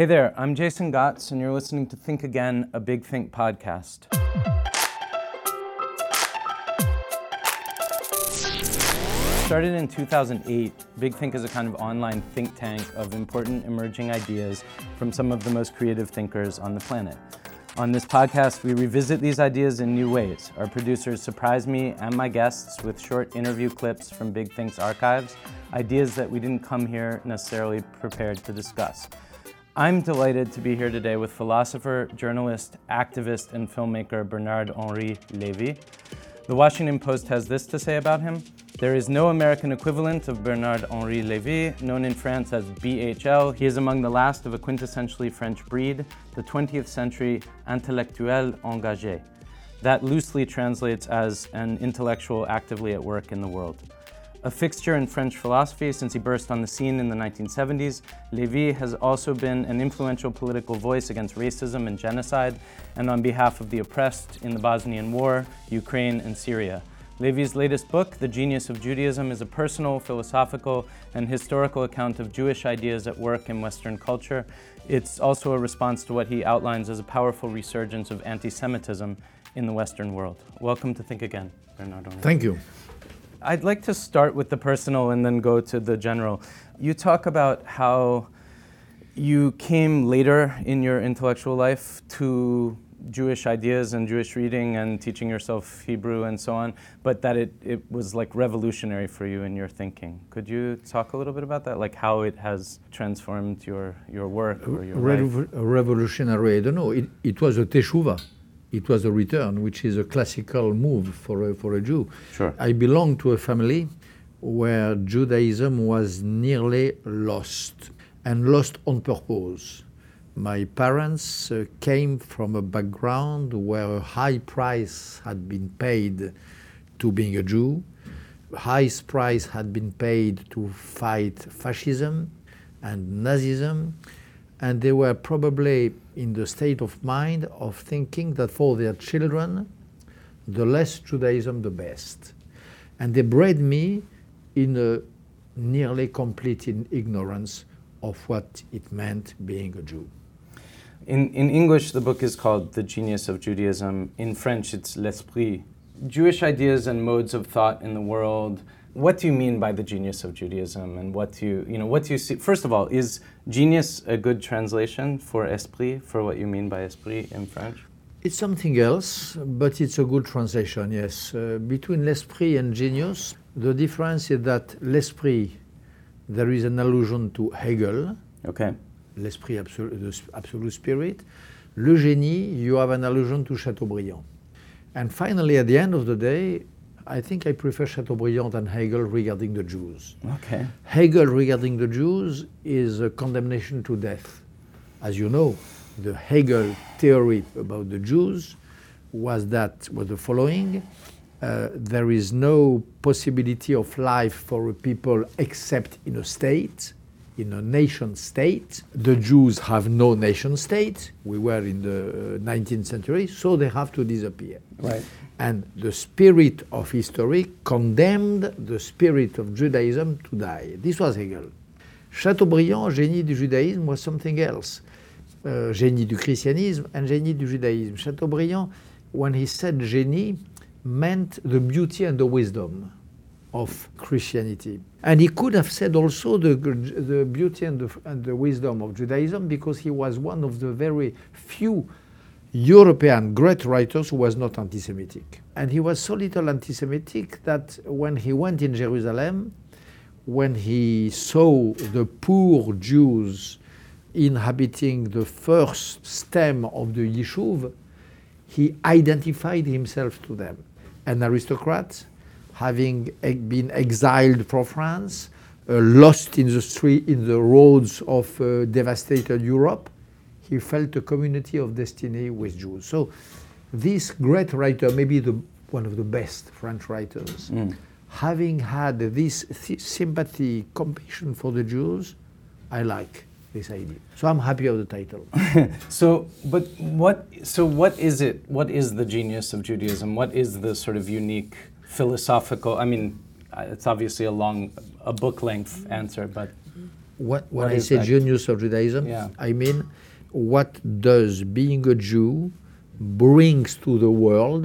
Hey there, I'm Jason Gots, and you're listening to Think Again, a Big Think podcast. Started in 2008, Big Think is a kind of online think tank of important emerging ideas from some of the most creative thinkers on the planet. On this podcast, we revisit these ideas in new ways. Our producers surprise me and my guests with short interview clips from Big Think's archives, ideas that we didn't come here necessarily prepared to discuss. I'm delighted to be here today with philosopher, journalist, activist, and filmmaker Bernard Henri Lévy. The Washington Post has this to say about him. There is no American equivalent of Bernard Henri Lévy, known in France as BHL. He is among the last of a quintessentially French breed, the 20th century intellectuel engagé. That loosely translates as an intellectual actively at work in the world. A fixture in French philosophy since he burst on the scene in the 1970s, Lévy has also been an influential political voice against racism and genocide, and on behalf of the oppressed in the Bosnian War, Ukraine, and Syria. Lévy's latest book, The Genius of Judaism, is a personal, philosophical, and historical account of Jewish ideas at work in Western culture. It's also a response to what he outlines as a powerful resurgence of anti Semitism in the Western world. Welcome to Think Again, Bernardo. Thank you. I'd like to start with the personal and then go to the general. You talk about how you came later in your intellectual life to Jewish ideas and Jewish reading and teaching yourself Hebrew and so on, but that it, it was like revolutionary for you in your thinking. Could you talk a little bit about that? Like how it has transformed your, your work or your life? Revolutionary, I don't know. It, it was a teshuva it was a return, which is a classical move for a, for a Jew. Sure. I belong to a family where Judaism was nearly lost and lost on purpose. My parents uh, came from a background where a high price had been paid to being a Jew. High price had been paid to fight fascism and Nazism and they were probably in the state of mind of thinking that for their children, the less Judaism, the best. And they bred me in a nearly complete ignorance of what it meant being a Jew. In, in English, the book is called The Genius of Judaism. In French, it's L'Esprit. Jewish ideas and modes of thought in the world what do you mean by the genius of Judaism, and what do you, you know, what do you see? First of all, is genius a good translation for esprit, for what you mean by esprit in French? It's something else, but it's a good translation. Yes, uh, between l'esprit and genius, the difference is that l'esprit, there is an allusion to Hegel. Okay. L'esprit, absolu- the absolute spirit. Le génie, you have an allusion to Chateaubriand. And finally, at the end of the day, I think I prefer Chateaubriand than Hegel regarding the Jews. Okay. Hegel regarding the Jews is a condemnation to death. As you know, the Hegel theory about the Jews was that was the following: uh, there is no possibility of life for a people except in a state, in a nation state. The Jews have no nation state. We were in the 19th uh, century, so they have to disappear. Right. And the spirit of history condemned the spirit of Judaism to die. This was Hegel. Chateaubriand, génie du judaïsme, was something else. Uh, génie du christianisme and génie du judaïsme. Chateaubriand, when he said génie, meant the beauty and the wisdom of Christianity. And he could have said also the, the beauty and the, and the wisdom of Judaism because he was one of the very few European great writers who was not anti-Semitic. And he was so little anti-Semitic that when he went in Jerusalem, when he saw the poor Jews inhabiting the first stem of the Yishuv, he identified himself to them. An aristocrat, having been exiled from France, uh, lost in the street, in the roads of uh, devastated Europe, he felt a community of destiny with Jews. So this great writer, maybe the, one of the best French writers, mm. having had this th- sympathy, compassion for the Jews, I like this idea. So I'm happy of the title. so, but what? So what is it? What is the genius of Judaism? What is the sort of unique philosophical? I mean, it's obviously a long, a book length answer, but What, when What I say that? genius of Judaism, Yeah. I mean what does being a Jew brings to the world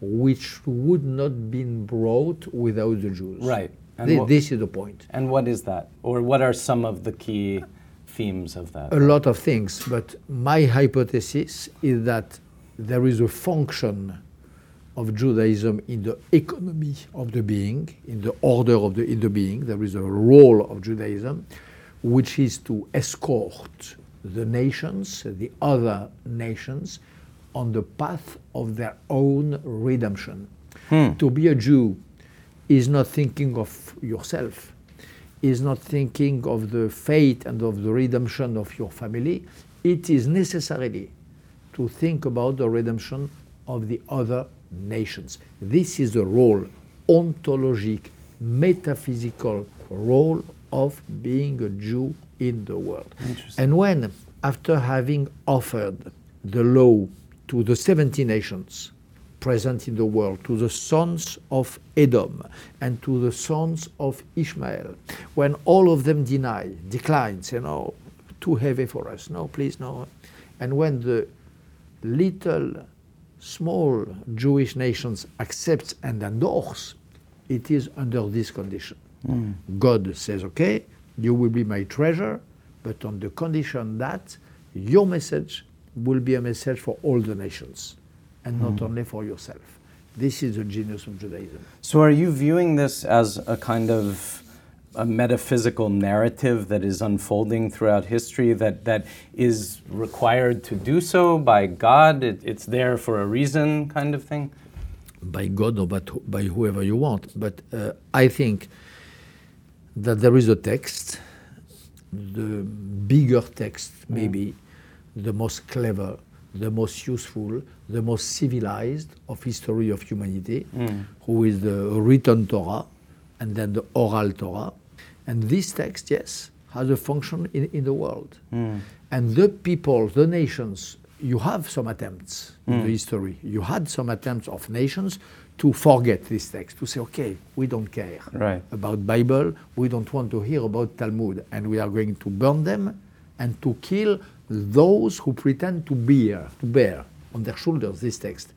which would not been brought without the Jews. Right. And Thi- what- this is the point. And what is that? Or what are some of the key themes of that? A lot of things, but my hypothesis is that there is a function of Judaism in the economy of the being, in the order of the in the being. There is a role of Judaism, which is to escort the nations, the other nations, on the path of their own redemption. Hmm. To be a Jew is not thinking of yourself, is not thinking of the fate and of the redemption of your family. It is necessarily to think about the redemption of the other nations. This is the role, ontologic, metaphysical role of being a Jew in the world. And when, after having offered the law to the 70 nations present in the world, to the sons of Edom and to the sons of Ishmael, when all of them deny, decline, say, no, too heavy for us, no, please, no. And when the little, small Jewish nations accept and endorse, it is under this condition. Hmm. God says, okay, you will be my treasure, but on the condition that your message will be a message for all the nations and not hmm. only for yourself. This is the genius of Judaism. So, are you viewing this as a kind of a metaphysical narrative that is unfolding throughout history that, that is required to do so by God? It, it's there for a reason, kind of thing? by God or but by whoever you want. But uh, I think that there is a text, the bigger text, maybe the most clever, the most useful, the most civilized of history of humanity, who is the written Torah and then the oral Torah. And this text, yes, has a function in, in the world. Hmm. And the people, the nations, you have some attempts in the hmm. history. You had some attempts of nations to forget this text, to say, okay, we don't care Right. about Bible, we don't want to hear about Talmud, and we are going to burn them and to kill those who pretend to bear, to bear on their shoulders this text.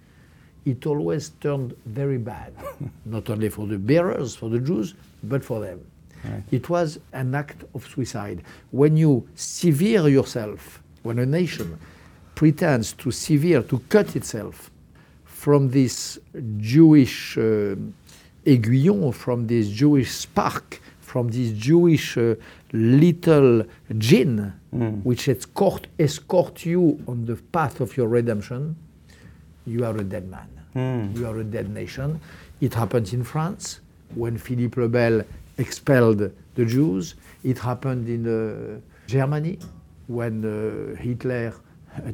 It always turned very bad, not only for the bearers, for the Jews, but for them. It was an act of suicide. When you sever yourself, when a nation pretends to sever, to cut itself from this Jewish uh, aiguillon, from this Jewish spark, from this Jewish uh, little gin, which escort, escort you on the path of your redemption, you are a dead man. You are a dead nation. It happened in France when Philippe le Bel expelled the Jews. It happened in uh, Germany when uh, Hitler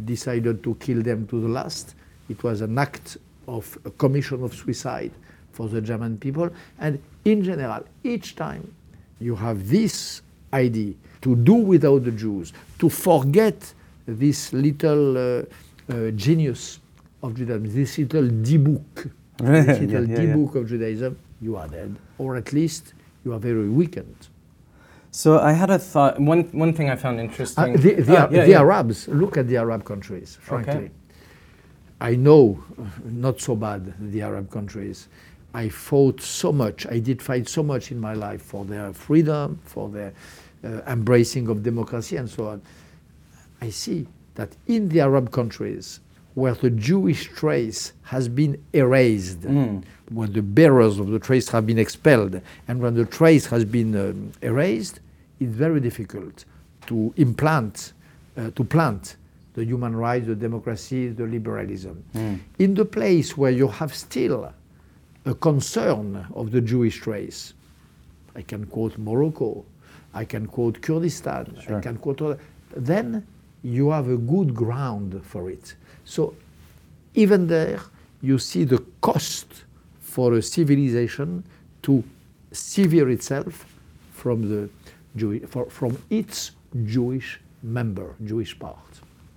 decided to kill them to the last. It was an act of a commission of suicide for the German people. And in general, each time you have this idea to do without the Jews, to forget this little uh, uh, genius of Judaism, this little dybbuk, this little yeah, yeah. dybbuk of Judaism, you are dead, or at least you are very weakened. So, I had a thought. One, one thing I found Uh, interesting. the the, Ah, yeah, the yeah. Arabs, look at the Arab countries, frankly. Okay. I know uh, not so bad the Arab countries. I fought so much, I did fight so much in my life for their freedom, for their uh, embracing of democracy, and so on. I see that in the Arab countries, where the Jewish trace has been erased, when the bearers of the trace have been expelled, and when the trace has been um, erased, it's very difficult to implant, uh, to plant the human rights, the democracy, the liberalism. In the place where you have still a concern of the Jewish race, I can quote Morocco, I can quote Kurdistan, Sure. I can quote other, then you have a good ground for it. So even there, you see the cost for a civilization to sever itself from the Jew, for, from its Jewish member, Jewish part.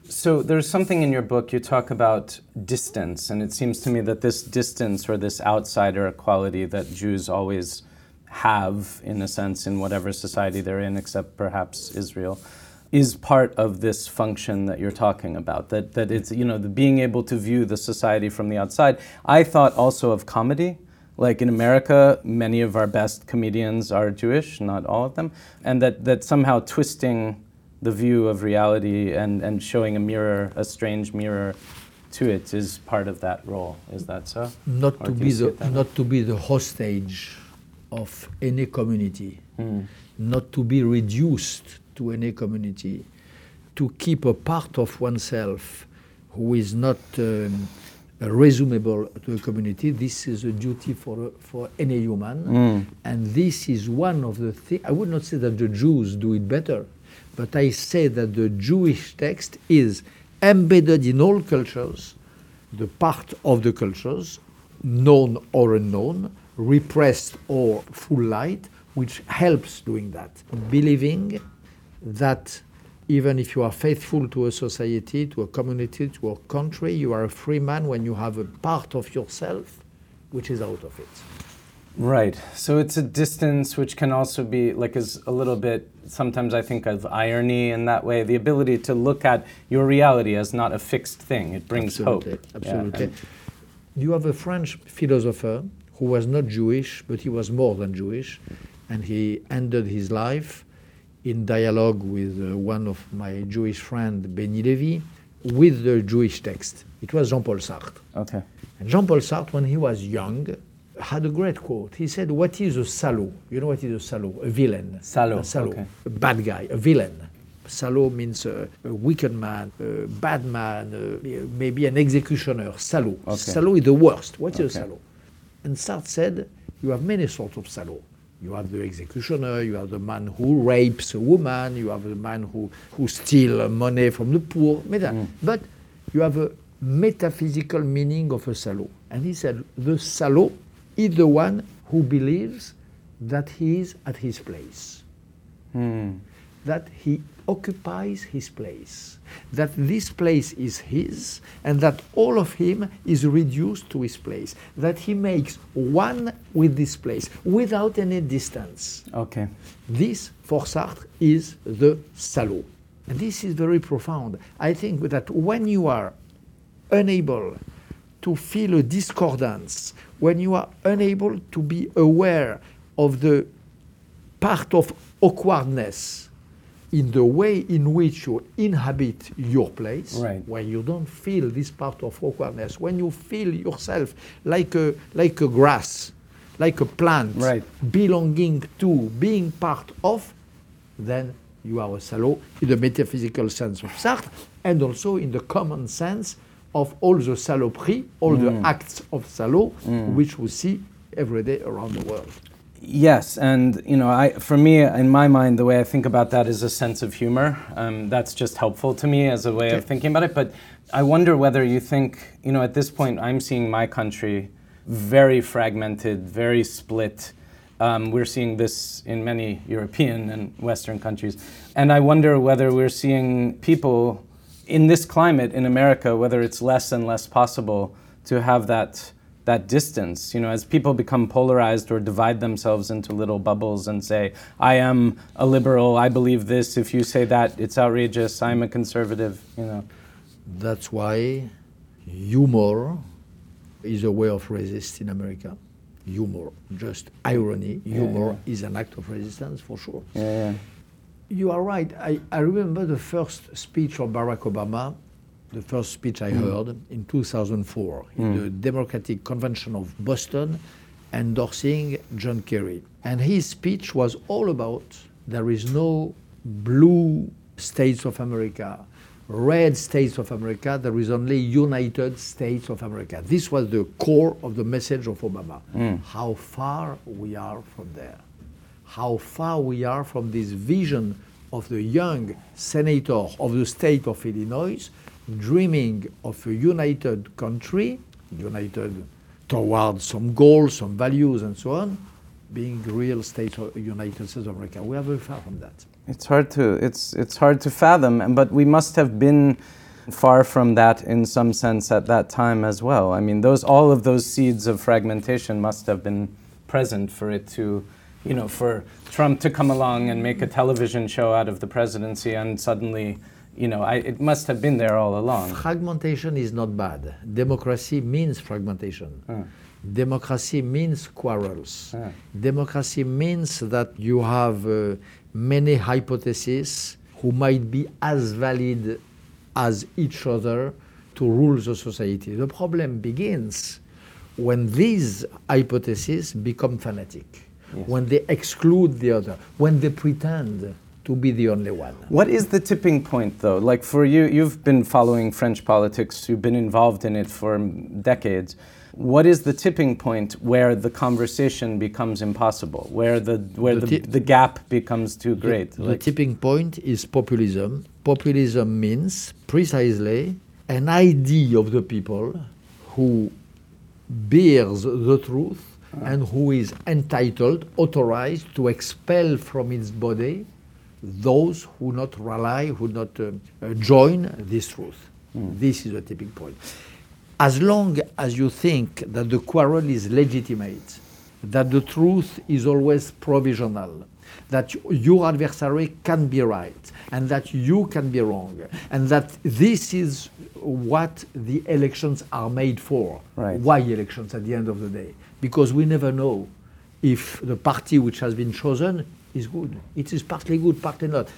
So there's something in your book you talk about distance, and it seems to me that this distance or this outsider quality that Jews always have, in a sense, in whatever society they're in, except perhaps Israel, is part of this function that you're talking about. That, that it's, you know, the being able to view the society from the outside. I thought also of comedy. Like in America, many of our best comedians are Jewish, not all of them, and that, that somehow twisting the view of reality and, and showing a mirror, a strange mirror to it is part of that role. Is that so? Not Or to be the it that way? not to be the hostage of any community, Hmm. not to be reduced to any community, to keep a part of oneself who is not um, resumable to a community. This is a duty for for any human, Hmm. and this is one of the things. I would not say that the Jews do it better, but I say that the Jewish text is embedded in all cultures, the part of the cultures, known or unknown, repressed or full light, which helps doing that. Believing that even if you are faithful to a society, to a community, to a country, you are a free man when you have a part of yourself which is out of it. Right. So it's a distance which can also be like is a little bit sometimes I think of irony in that way, the ability to look at your reality as not a fixed thing. It brings Absolutely, hope. Yeah, absolutely. and- You have a French philosopher who was not Jewish, but he was more than Jewish, and he ended his life in dialogue with uh, one of my Jewish friend, Benny Levy, with the Jewish text. It was Jean-Paul Sartre. okay. And Jean-Paul Sartre, when he was young, had a great quote. He said, "What is a salaud? You know what is a salaud? A villain. Salaud, A salaud. okay. A bad guy. A villain. Salaud means a, a wicked man, a bad man, uh, maybe an executioner. Salaud. Okay. Salaud is the worst. What is Okay. a salaud? And Sartre said, you have many sorts of salaud. You have the executioner, you have the man who rapes a woman, you have the man who, who steals money from the poor. Mm. But you have a metaphysical meaning of a salaud. And he said, the salaud is the one who believes that he is at his place Hmm. that he occupies his place, that this place is his, and that all of him is reduced to his place, that he makes one with this place without any distance. Okay. This, for Sartre, is the salaud. And this is very profound. I think that when you are unable to feel a discordance, when you are unable to be aware of the part of awkwardness in the way in which you inhabit your place, Right. when you don't feel this part of awkwardness, when you feel yourself like a, like a grass, like a plant, Right. belonging to, being part of, then you are a salaud in the metaphysical sense of Sartre and also in the common sense of all the saloperies, all the mm. acts of salaud mm. which we see every day around the world. Yes, and you know, I for me, in my mind, the way I think about that is a sense of humor. Um, that's just helpful to me as a way of thinking about it. But I wonder whether you think, you know, at this point, I'm seeing my country very fragmented, very split. Um, we're seeing this in many European and Western countries, and I wonder whether we're seeing people in this climate in America, whether it's less and less possible to have that that distance. You know, as people become polarized or divide themselves into little bubbles and say, "I am a liberal. I believe this. If you say that, it's outrageous. I'm a conservative." You know. That's why humor is a way of resist in America. Humor, just irony. Humor is an act of resistance for sure. Yeah. yeah. You are right. I, I remember the first speech of Barack Obama, the first speech I mm. heard in 2004 in mm. the Democratic Convention of Boston, endorsing John Kerry. And his speech was all about there is no blue states of America, red states of America, there is only United States of America. This was the core of the message of Obama. Mm. How far we are from there how far we are from this vision of the young senator of the state of Illinois dreaming of a united country, united towards some goals, some values, and so on, being real state of United States of America. We are very far from that. It's hard to it's it's hard to fathom, but we must have been far from that in some sense at that time as well. I mean, those all of those seeds of fragmentation must have been present for it to, you know, for Trump to come along and make a television show out of the presidency and suddenly, you know, I, it must have been there all along. Fragmentation is not bad. Democracy means fragmentation. Democracy means quarrels. Democracy means that you have uh, many hypotheses who might be as valid as each other to rule the society. The problem begins when these hypotheses become fanatic, when they exclude the other, when they pretend to be the only one. What is the tipping point, though? Like for you, you've been following French politics, you've been involved in it for decades. What is the tipping point where the conversation becomes impossible, where the where The the, the gap becomes too great? The Like- tipping point is populism. Populism means precisely an idea of the people who bears the truth and who is entitled, authorized to expel from its body those who not rely, who not uh, uh, join this truth. This is the tipping point. As long as you think that the quarrel is legitimate, that the truth is always provisional, that your adversary can be right, and that you can be wrong, and that this is what the elections are made for. Right. Why elections at the end of the day? Because we never know if the party which has been chosen is good. It is partly good, partly not.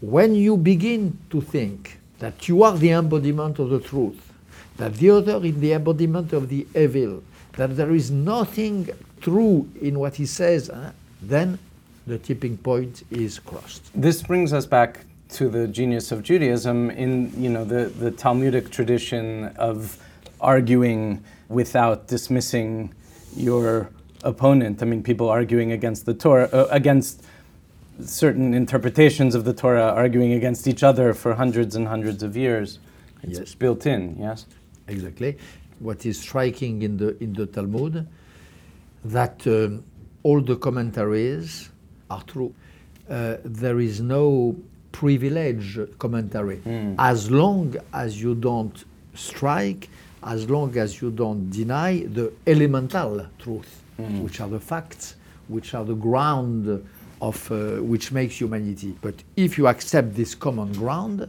When you begin to think that you are the embodiment of the truth, that the other is the embodiment of the evil, that there is nothing true in what he says, huh, then the tipping point is crossed. This brings us back to the genius of Judaism in you know the, the Talmudic tradition of arguing without dismissing your opponent. I mean, people arguing against the Torah, uh, against certain interpretations of the Torah, arguing against each other for hundreds and hundreds of years. It's Yes. built in, yes. Exactly. What is striking in the in the Talmud that um, all the commentaries are true. Uh, there is no privilege commentary as long as you don't strike, as long as you don't deny the elemental truth, which are the facts, which are the ground of uh, which makes humanity. But if you accept this common ground,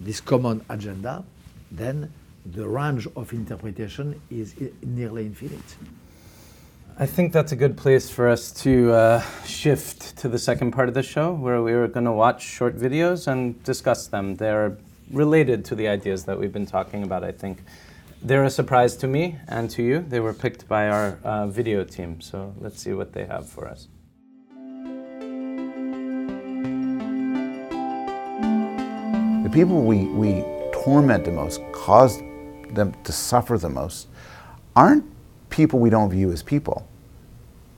this common agenda, then the range of interpretation is nearly infinite. I think that's a good place for us to uh, shift to the second part of the show, where we are going to watch short videos and discuss them. They're related to the ideas that we've been talking about, I think. They're a surprise to me and to you. They were picked by our uh, video team, so let's see what they have for us. The people we, we torment the most, cause them to suffer the most, aren't people we don't view as people.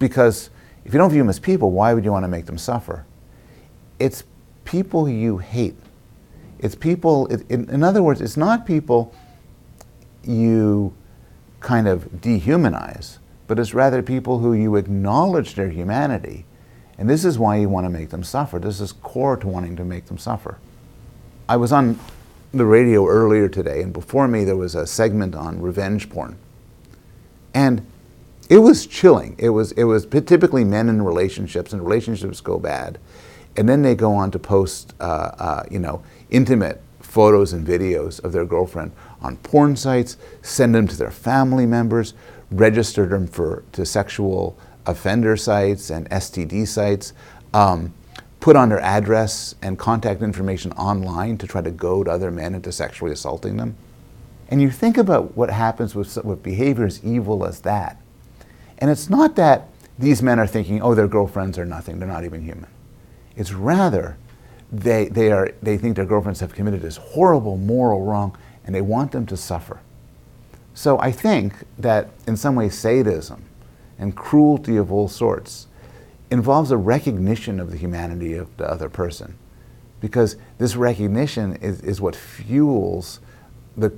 Because if you don't view them as people, why would you want to make them suffer? It's people you hate. It's people, it, in, in other words, it's not people you kind of dehumanize, but it's rather people who you acknowledge their humanity. And this is why you want to make them suffer. This is core to wanting to make them suffer. I was on the radio earlier today, and before me there was a segment on revenge porn. And it was chilling. It was, it was typically men in relationships, and relationships go bad. And then they go on to post, uh, uh, you know, intimate photos and videos of their girlfriend on porn sites, send them to their family members, register them for to sexual offender sites and STD sites, um, put on their address and contact information online to try to goad other men into sexually assaulting them. And you think about what happens with, with behavior as evil as that. And it's not that these men are thinking, oh, their girlfriends are nothing, they're not even human. It's rather they, they, are, they think their girlfriends have committed this horrible moral wrong and they want them to suffer. So I think that in some ways sadism and cruelty of all sorts involves a recognition of the humanity of the other person. Because this recognition is, is what fuels the,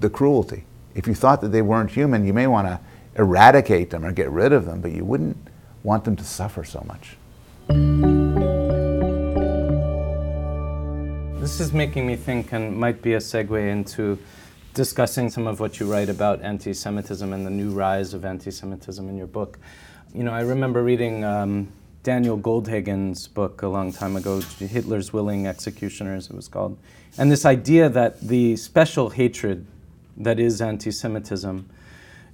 the cruelty. If you thought that they weren't human, you may want to eradicate them or get rid of them, but you wouldn't want them to suffer so much. This is making me think and might be a segue into discussing some of what you write about anti Semitism and the new rise of anti Semitism in your book. You know, I remember reading um, Daniel Goldhagen's book a long time ago, Hitler's Willing Executioners, it was called. And this idea that the special hatred that is anti Semitism,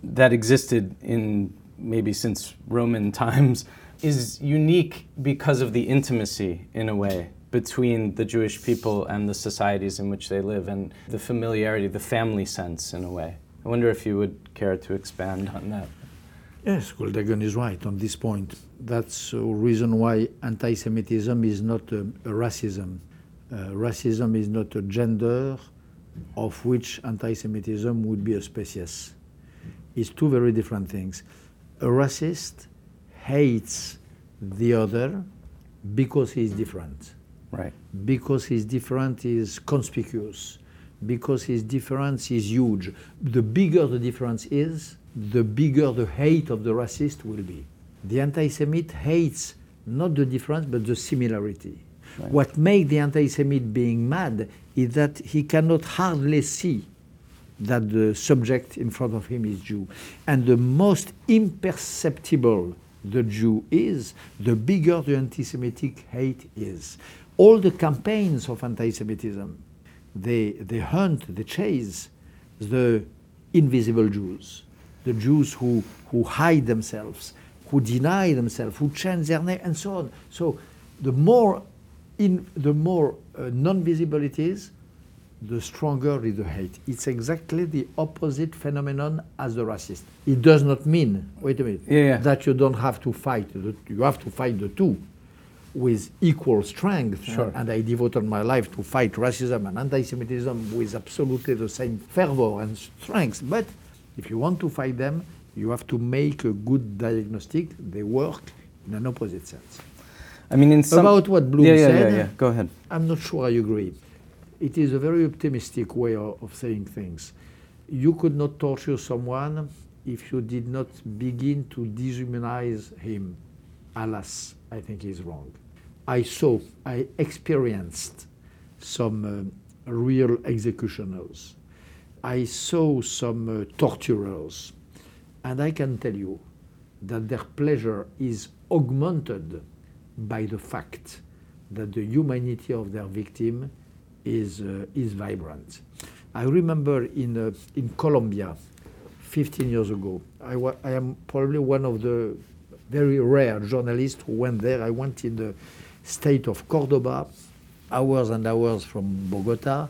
that existed in maybe since Roman times, is unique because of the intimacy, in a way, between the Jewish people and the societies in which they live, and the familiarity, the family sense, in a way. I wonder if you would care to expand on that. Yes, Goldhagen is right on this point. That's a reason why anti Semitism is not a, a racism. Uh, racism is not a gender of which anti Semitism would be a species. It's two very different things. A racist hates the other because he is different. Right. Because he's different is conspicuous. Because his difference is huge. The bigger the difference is, the bigger the hate of the racist will be. The anti Semite hates not the difference but the similarity. Right. What makes the anti Semite being mad is that he cannot hardly see that the subject in front of him is Jew. And the most imperceptible the Jew is, the bigger the anti Semitic hate is. All the campaigns of anti Semitism, they, they hunt, they chase the invisible Jews, the Jews who, who hide themselves, who deny themselves, who change their name, and so on. So the more, in, the more uh, non-visible it is, the stronger is the hate. It's exactly the opposite phenomenon as the racist. It does not mean, wait a minute, yeah, yeah. that you don't have to fight. The, you have to fight the two with equal strength. Sure. And I devoted my life to fight racism and anti-Semitism with absolutely the same fervor and strength. But if you want to fight them, you have to make a good diagnostic. They work in an opposite sense. I mean, in some about what Bloom yeah, yeah, said, yeah, yeah. Go ahead. I'm not sure I agree. It is a very optimistic way of, of saying things. You could not torture someone if you did not begin to dehumanize him. Alas, I think he's wrong. I saw, I experienced some uh, real executioners. I saw some uh, torturers. And I can tell you that their pleasure is augmented by the fact that the humanity of their victim is, uh, is vibrant. I remember in, uh, in Colombia, 15 years ago, I, wa- I am probably one of the very rare journalists who went there. I went in the state of Cordoba, hours and hours from Bogota,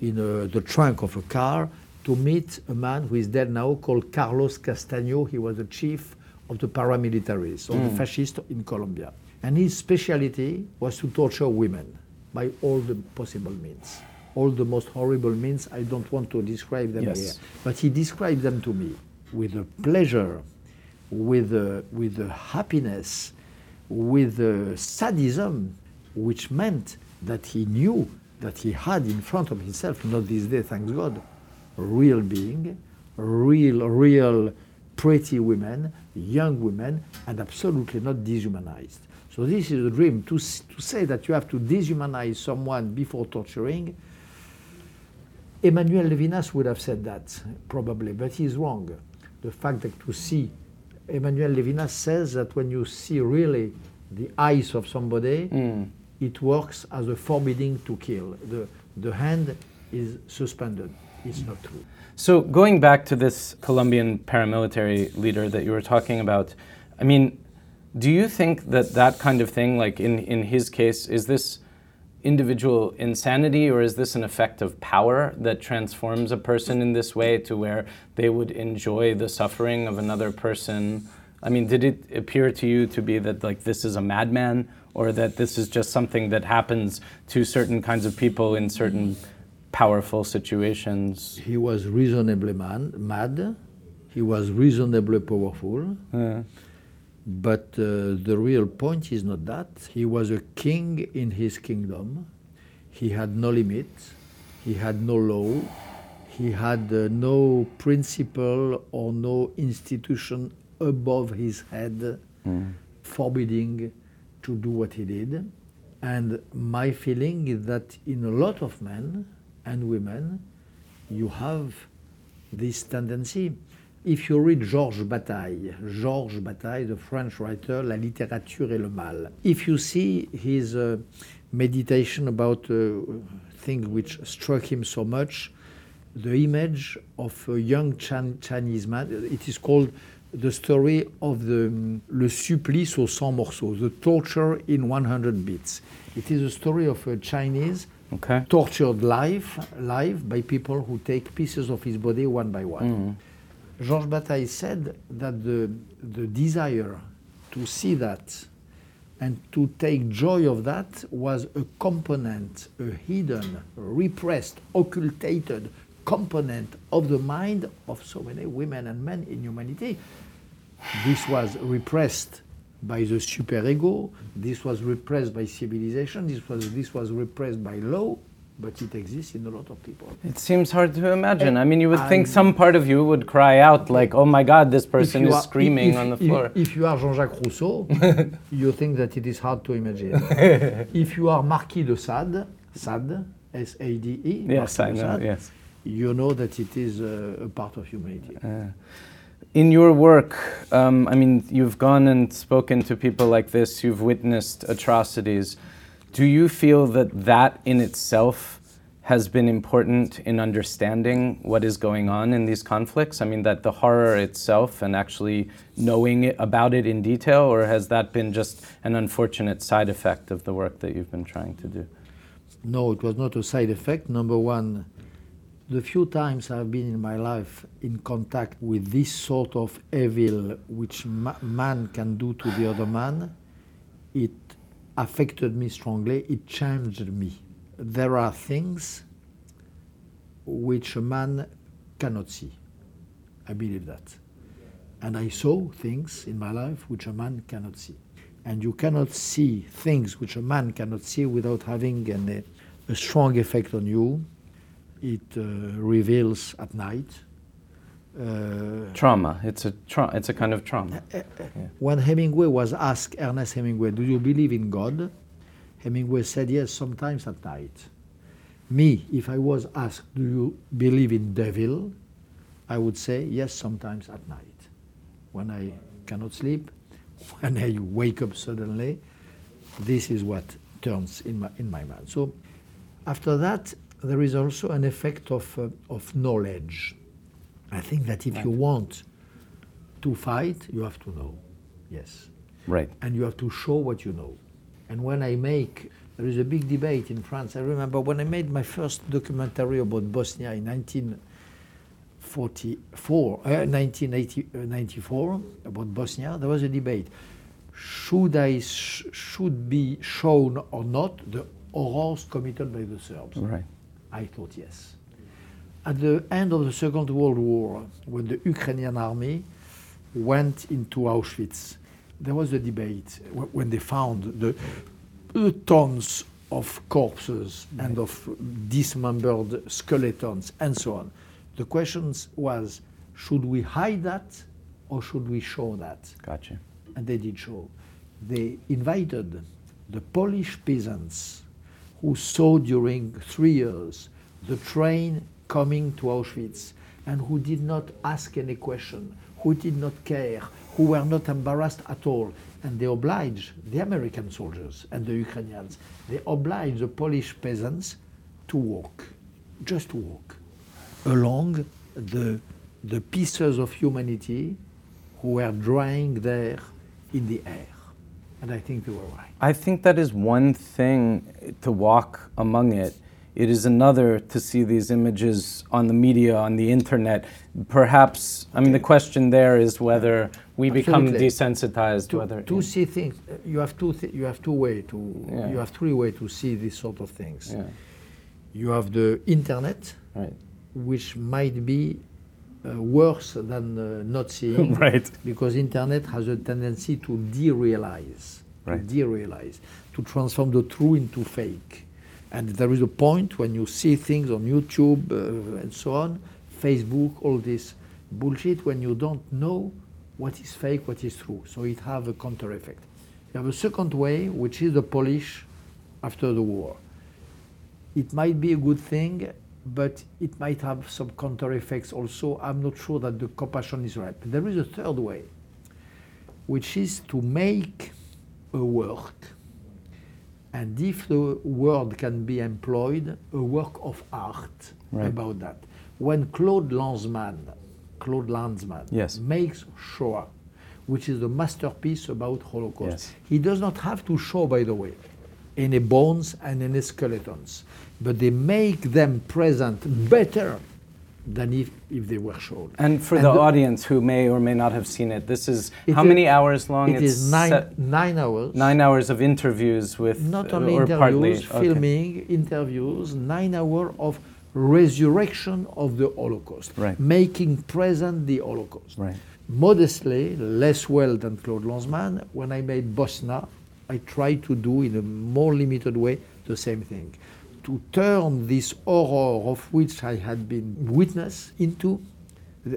in a, the trunk of a car to meet a man who is dead now called Carlos Castaño. He was the chief of the paramilitaries, or mm. the fascists in Colombia. And his specialty was to torture women by all the possible means. All the most horrible means, I don't want to describe them yes. here. But he described them to me with a pleasure, with a, with a happiness, with a sadism, which meant that he knew that he had in front of himself, not this day, thanks God, real being, real, real pretty women, young women, and absolutely not dehumanized. So this is a dream. To, to say that you have to dehumanize someone before torturing, Emmanuel Levinas would have said that, probably, but he's wrong. The fact that to see, Emmanuel Levinas says that when you see really the eyes of somebody, mm. It works as a forbidding to kill. The, the hand is suspended. It's not true. So, going back to this Colombian paramilitary leader that you were talking about, I mean, do you think that that kind of thing, like in, in his case, is this individual insanity or is this an effect of power that transforms a person in this way to where they would enjoy the suffering of another person? I mean, did it appear to you to be that like this is a madman or that this is just something that happens to certain kinds of people in certain powerful situations? He was reasonably man, mad. He was reasonably powerful. Yeah. But uh, the real point is not that. He was a king in his kingdom. He had no limits. He had no law. He had uh, no principle or no institution above his head mm. forbidding to do what he did. And my feeling is that in a lot of men and women, you have this tendency if you read Georges Bataille, Georges Bataille, the French writer, La littérature et le mal, if you see his uh, meditation about a thing which struck him so much, the image of a young Chinese man, it is called the story of the Le Supplice aux 100 morceaux, the torture in 100 bits. It is a story of a Chinese Okay. tortured live, live by people who take pieces of his body one by one. Mm-hmm. Georges Bataille said that the, the desire to see that and to take joy of that was a component, a hidden, repressed, occultated component of the mind of so many women and men in humanity. This was repressed by the superego, this was repressed by civilization, this was, this was repressed by law, but it exists in a lot of people. It seems hard to imagine. I mean, you would think some part of you would cry out, like, oh my God, this person is are- screaming if- on the floor. If, you are Jean-Jacques Rousseau, you think that it is hard to imagine. if you are Marquis de Sade, Sade, S-A-D-E, yes, Marquis de know, Sade, yes. you know that it is uh, a part of humanity. In your work, um, I mean, you've gone and spoken to people like this, you've witnessed atrocities. Do you feel that that in itself has been important in understanding what is going on in these conflicts? I mean, that the horror itself and actually knowing it, about it in detail, or has that been just an unfortunate side effect of the work that you've been trying to do? No, it was not a side effect. Number one, the few times I've been in my life in contact with this sort of evil which ma- man can do to the other man, it affected me strongly, it changed me. There are things which a man cannot see. I believe that. And I saw things in my life which a man cannot see. And you cannot see things which a man cannot see without having an, a, a strong effect on you. It uh, reveals at night. Uh, Trauma. It's a tra- It's a kind of trauma. when Hemingway was asked, Ernest Hemingway, do you believe in God? Hemingway said, yes, sometimes at night. Me, if I was asked, do you believe in devil? I would say, yes, sometimes at night. When I cannot sleep, when I wake up suddenly, this is what turns in my, in my mind. So after that, there is also an effect of, uh, of knowledge. I think that if you want to fight, you have to know. Yes. Right. And you have to show what you know. And when I make, there is a big debate in France. I remember when I made my first documentary about Bosnia in 1944, uh, 1994, about Bosnia, there was a debate. Should I sh- should be shown or not the horrors committed by the Serbs? Right. I thought yes. At the end of the Second World War, when the Ukrainian army went into Auschwitz, there was a debate when they found the uh, tons of corpses and of dismembered skeletons and so on. The question was, should we hide that or should we show that? Gotcha. and they did show. They invited the Polish peasants who saw during three years the train coming to Auschwitz and who did not ask any question, who did not care, who were not embarrassed at all. And they obliged the American soldiers and the Ukrainians, they obliged the Polish peasants to walk, just walk, along the, the pieces of humanity who were drying there in the air. And I think they were right. I think that is one thing to walk among it. It is another to see these images on the media, on the internet. Perhaps, I mean, the question there is whether we become desensitized, To, whether. to see things, you have two, th- you have two way to, Yeah. you have three way to see these sort of things. Yeah, You have the internet, right. which might be uh, worse than uh, not seeing, Right. because internet has a tendency to derealize, Right. to derealize, to transform the true into fake. And there is a point when you see things on YouTube uh, and so on, Facebook, all this bullshit, when you don't know what is fake, what is true. So it have a counter effect. You have a second way, which is the Polish after the war. It might be a good thing but it might have some counter effects also. I'm not sure that the compassion is right. But there is a third way, which is to make a work. And if the word can be employed, a work of art Right. about that. When Claude Lanzmann, Claude Lanzmann Yes. makes Shoah, which is a masterpiece about Holocaust, Yes. he does not have to show, by the way, any bones and any skeletons, but they make them present better than if, if they were shown. And for And the, the- audience who may or may not have seen it, this is It how is- many hours long? It It's is nine, nine hours. nine hours of interviews with Not uh, only or interviews, partly okay. filming, interviews, nine hours of resurrection of the Holocaust, Right. making present the Holocaust. Right. Modestly, less well than Claude Lanzmann, when I made Bosna, I tried to do in a more limited way the same thing. To turn this horror of which I had been witness into,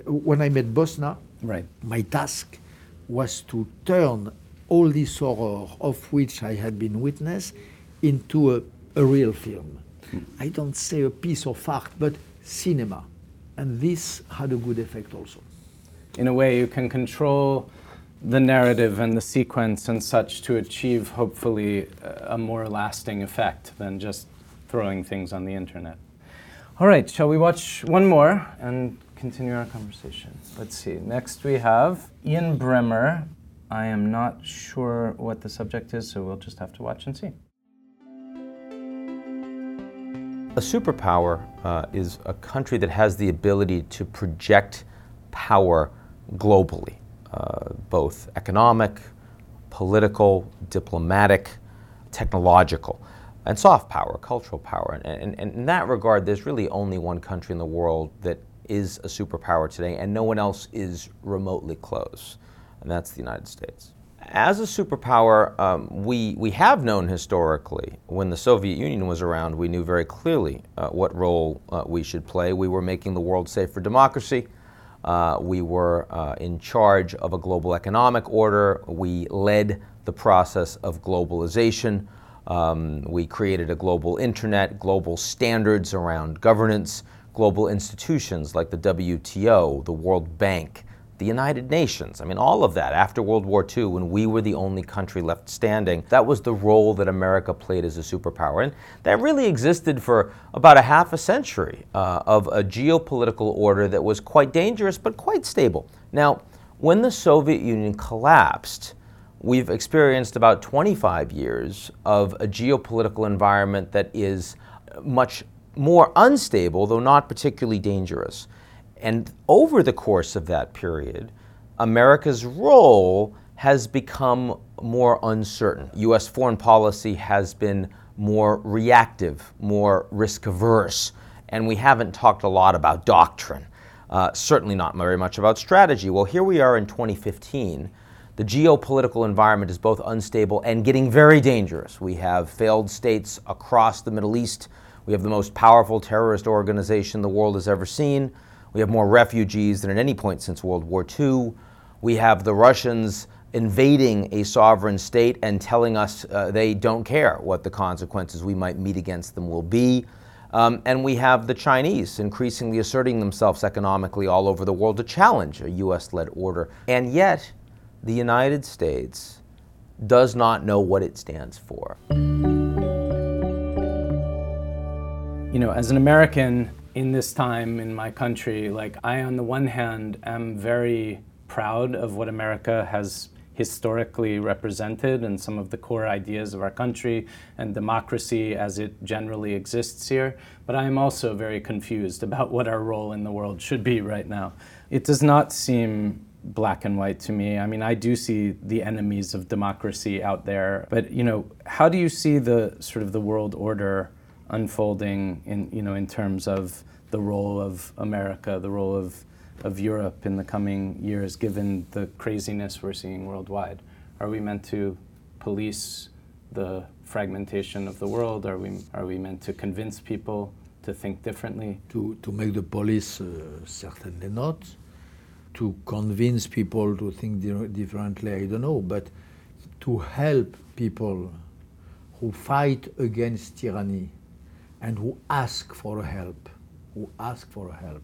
when I met Bosna, Right. my task was to turn all this horror of which I had been witness into a, a real film. I don't say a piece of art, but cinema. And this had a good effect also. in a way you can control the narrative and the sequence and such to achieve hopefully a a more lasting effect than just throwing things on the internet. All right, shall we watch one more and continue our conversation? Let's see. Next we have Ian Bremmer. I am not sure what the subject is, so we'll just have to watch and see. A superpower uh, is a country that has the ability to project power globally, uh, both economic, political, diplomatic, technological, and soft power, cultural power. And, and, and in that regard, there's really only one country in the world that is a superpower today, and no one else is remotely close, and that's the United States. As a superpower, um, we, we have known historically, when the Soviet Union was around, we knew very clearly uh, what role uh, we should play. We were making the world safe for democracy. Uh, we were uh, in charge of a global economic order. We led the process of globalization. Um, we created a global internet, global standards around governance, global institutions like the WTO, the World Bank, the United Nations. I mean, all of that after World War II, when we were the only country left standing, that was the role that America played as a superpower. And that really existed for about a half a century uh, of a geopolitical order that was quite dangerous but quite stable. Now, when the Soviet Union collapsed, we've experienced about 25 years of a geopolitical environment that is much more unstable, though not particularly dangerous. And over the course of that period, America's role has become more uncertain. U.S. foreign policy has been more reactive, more risk averse, and we haven't talked a lot about doctrine. Uh, certainly not very much about strategy. Well, here we are in 2015. The geopolitical environment is both unstable and getting very dangerous. We have failed states across the Middle East. We have the most powerful terrorist organization the world has ever seen. We have more refugees than at any point since World War II. We have the Russians invading a sovereign state and telling us uh, they don't care what the consequences we might meet against them will be. Um, and we have the Chinese increasingly asserting themselves economically all over the world to challenge a US led order. And yet, the United States does not know what it stands for. you know, as an American in this time in my country, like I, on the one hand, am very proud of what America has historically represented and some of the core ideas of our country and democracy as it generally exists here. But I am also very confused about what our role in the world should be right now. It does not seem black and white to me. I mean, I do see the enemies of democracy out there, but you know, how do you see the sort of the world order unfolding in you know in terms of the role of America, the role of of Europe in the coming years, given the craziness we're seeing worldwide? Are we meant to police the fragmentation of the world? Are we are we meant to convince people to think differently? To, to make the police, uh, certainly not. To convince people to think di- differently, I don't know. But to help people who fight against tyranny and who ask for help who ask for help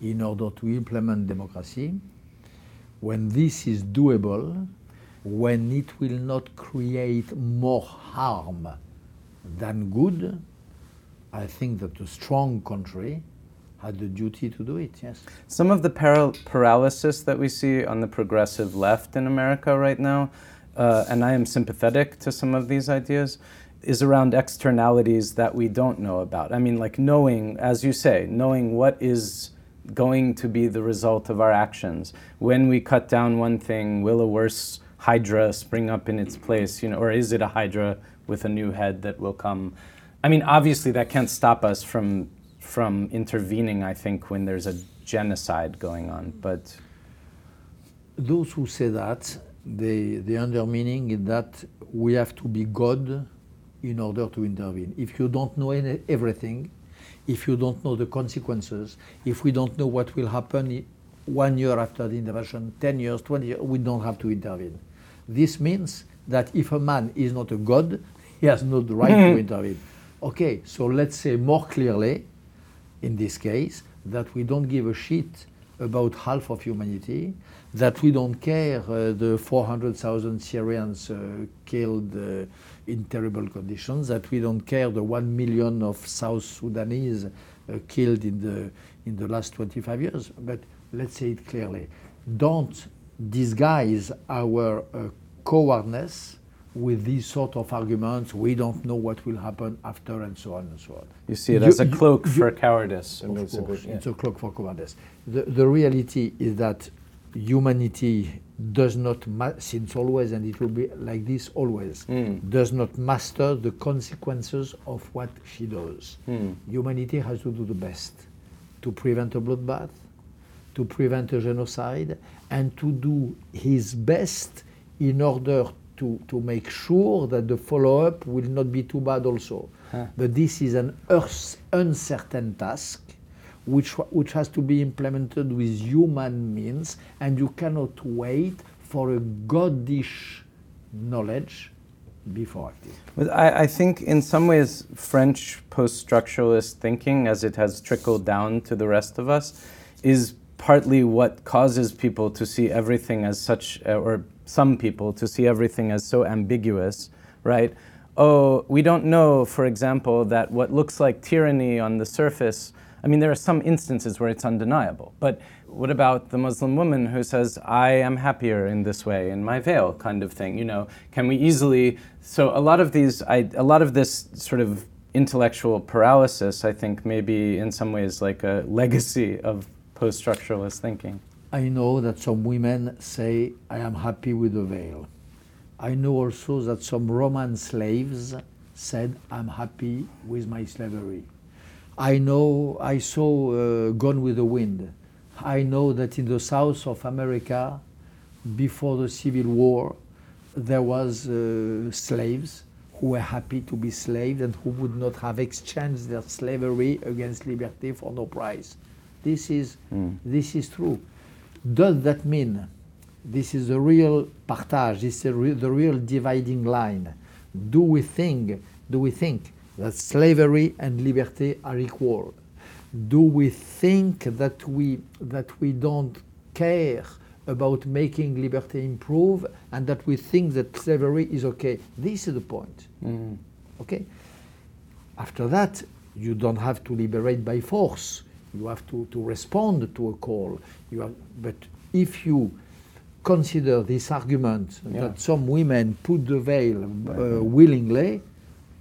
in order to implement democracy, when this is doable, when it will not create more harm than good, I think that a strong country had the duty to do it, yes. Some of the paral- paralysis that we see on the progressive left in America right now, uh, and I am sympathetic to some of these ideas, is around externalities that we don't know about. I mean, like knowing, as you say, knowing what is going to be the result of our actions. When we cut down one thing, will a worse hydra spring up in its place? You know, or is it a hydra with a new head that will come? I mean, obviously, that can't stop us from from intervening. I think when there's a genocide going on, but those who say that, the the under meaning is that we have to be God in order to intervene. If you don't know any, everything, if you don't know the consequences, if we don't know what will happen one year after the intervention, 10 years, 20 years, we don't have to intervene. This means that if a man is not a god, he has no right to intervene. Okay, so let's say more clearly, in this case, that we don't give a shit about half of humanity, that we don't care uh, the 400,000 Syrians uh, killed uh, in terrible conditions, that we don't care the 1 million of South Sudanese uh, killed in the, in the last 25 years. But let's say it clearly. Don't disguise our uh, cowardness with these sort of arguments. We don't know what will happen after, and so on and so on. you see it You- as a cloak you- for cowardice. Of course, Yeah. it's a cloak for cowardice. The, the reality is that humanity does not, ma- since always, and it will be like this always, Mm. does not master the consequences of what she does. Mm. Humanity has to do the best to prevent a bloodbath, to prevent a genocide, and to do his best in order to, to make sure that the follow up will not be too bad also. Huh. But this is an earth uncertain task which, which has to be implemented with human means, and you cannot wait for a goddish knowledge before acting. But I, I think in some ways, French post structuralist thinking, as it has trickled down to the rest of us, is partly what causes people to see everything as such, uh, or some people to see everything as so ambiguous, right? Oh, we don't know, for example, that what looks like tyranny on the surface. I mean, there are some instances where it's undeniable. But what about the Muslim woman who says, I am happier in this way, in my veil, kind of thing? You know, can we easily. So, a lot of these, I, a lot of this sort of intellectual paralysis, I think, may be in some ways like a legacy of post structuralist thinking. I know that some women say, I am happy with the veil. I know also that some Roman slaves said, I'm happy with my slavery. I know, I saw uh, Gone with the Wind. I know that in the south of America, before the Civil War, there was uh, slaves who were happy to be slaves and who would not have exchanged their slavery against liberty for no price. This is, this is true. Does that mean this is the real partage, this is the re- the real dividing line? Do we think, do we think that slavery and liberty are equal? Do we think that we, that we don't care about making liberty improve and that we think that slavery is okay? This is the point. Mm-hmm. Okay? After that, you don't have to liberate by force. You have to, to respond to a call. You have, but if you consider this argument Yeah. that some women put the veil uh, willingly,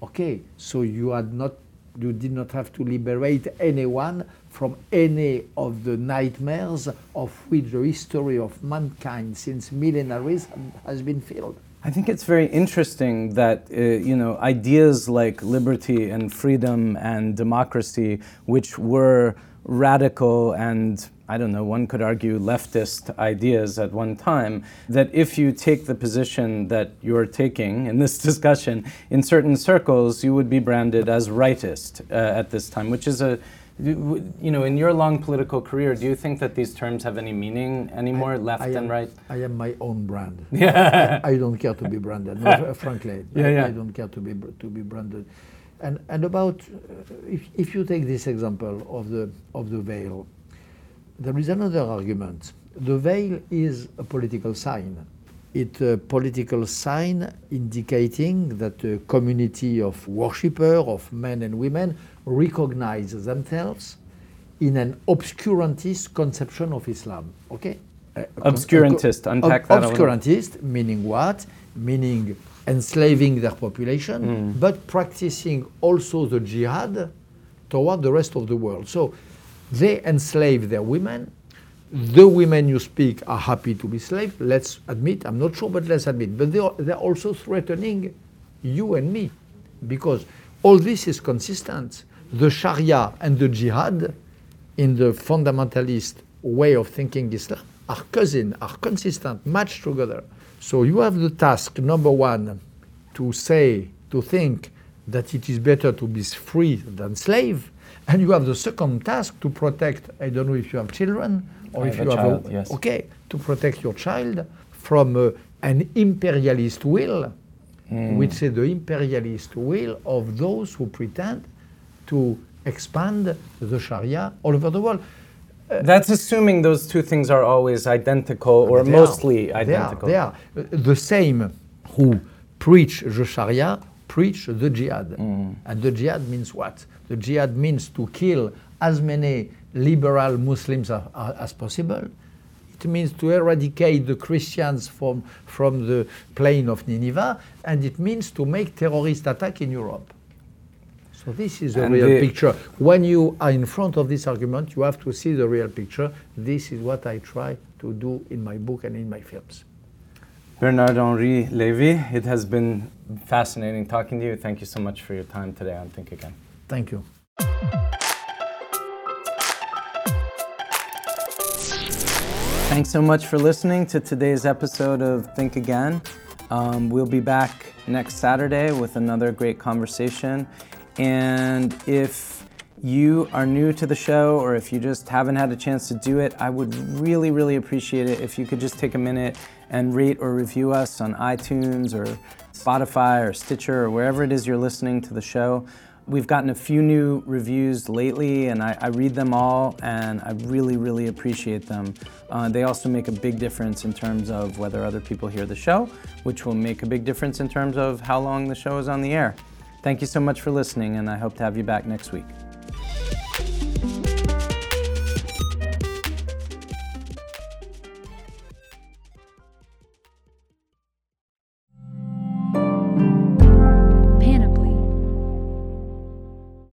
okay, so you had not, you did not have to liberate anyone from any of the nightmares of which the history of mankind since millenaries has been filled. I think it's very interesting that uh, you know ideas like liberty and freedom and democracy, which were radical and I don't know, one could argue leftist ideas at one time, that if you take the position that you're taking in this discussion, in certain circles, you would be branded as rightist uh, at this time, which is a you know, in your long political career, do you think that these terms have any meaning anymore, left I and right? I am my own brand. Yeah. I don't care to be branded. No, frankly, Yeah, I, yeah. I don't care to be to be branded. And, and about, uh, if, if you take this example of the, of the veil, there is another argument. The veil is a political sign. It's a political sign indicating that a community of worshippers, of men and women, recognize themselves in an obscurantist conception of Islam. Okay? Obscurantist, unpack that. Obscurantist, meaning what? Meaning enslaving their population, mm. but practicing also the jihad toward the rest of the world. So they enslave their women. The women you speak are happy to be slaves. Let's admit, I'm not sure, but let's admit. But they are, they're also threatening you and me because all this is consistent. The Sharia and the jihad in the fundamentalist way of thinking Islam are cousin, are consistent, matched together. So you have the task, number one, to say, to think that it is better to be free than slave. And you have the second task to protect, I don't know if you have children or I if have you a have child, yes. okay, to protect your child from uh, an imperialist will, Hmm. which is the imperialist will of those who pretend to expand the Sharia all over the world. That's assuming those two things are always identical or mostly are, identical. They are, they are. The same who preach the Sharia preach the jihad. Mm. And the jihad means what? The jihad means to kill as many liberal Muslims a- a- as possible. It means to eradicate the Christians from, from the plain of Nineveh, and it means to make terrorist attack in Europe. So this is the And real the- picture. When you are in front of this argument, you have to see the real picture. This is what I try to do in my book and in my films. Bernard Henri Levy, it has been fascinating talking to you. Thank you so much for your time today on Think Again. Thank you. Thanks so much for listening to today's episode of Think Again. Um, we'll be back next Saturday with another great conversation. And if you are new to the show or if you just haven't had a chance to do it, I would really, really appreciate it if you could just take a minute and rate or review us on iTunes or Spotify or Stitcher or wherever it is you're listening to the show. We've gotten a few new reviews lately, and I, I read them all, and I really, really appreciate them. Uh, they also make a big difference in terms of whether other people hear the show, which will make a big difference in terms of how long the show is on the air. Thank you so much for listening, and I hope to have you back next week.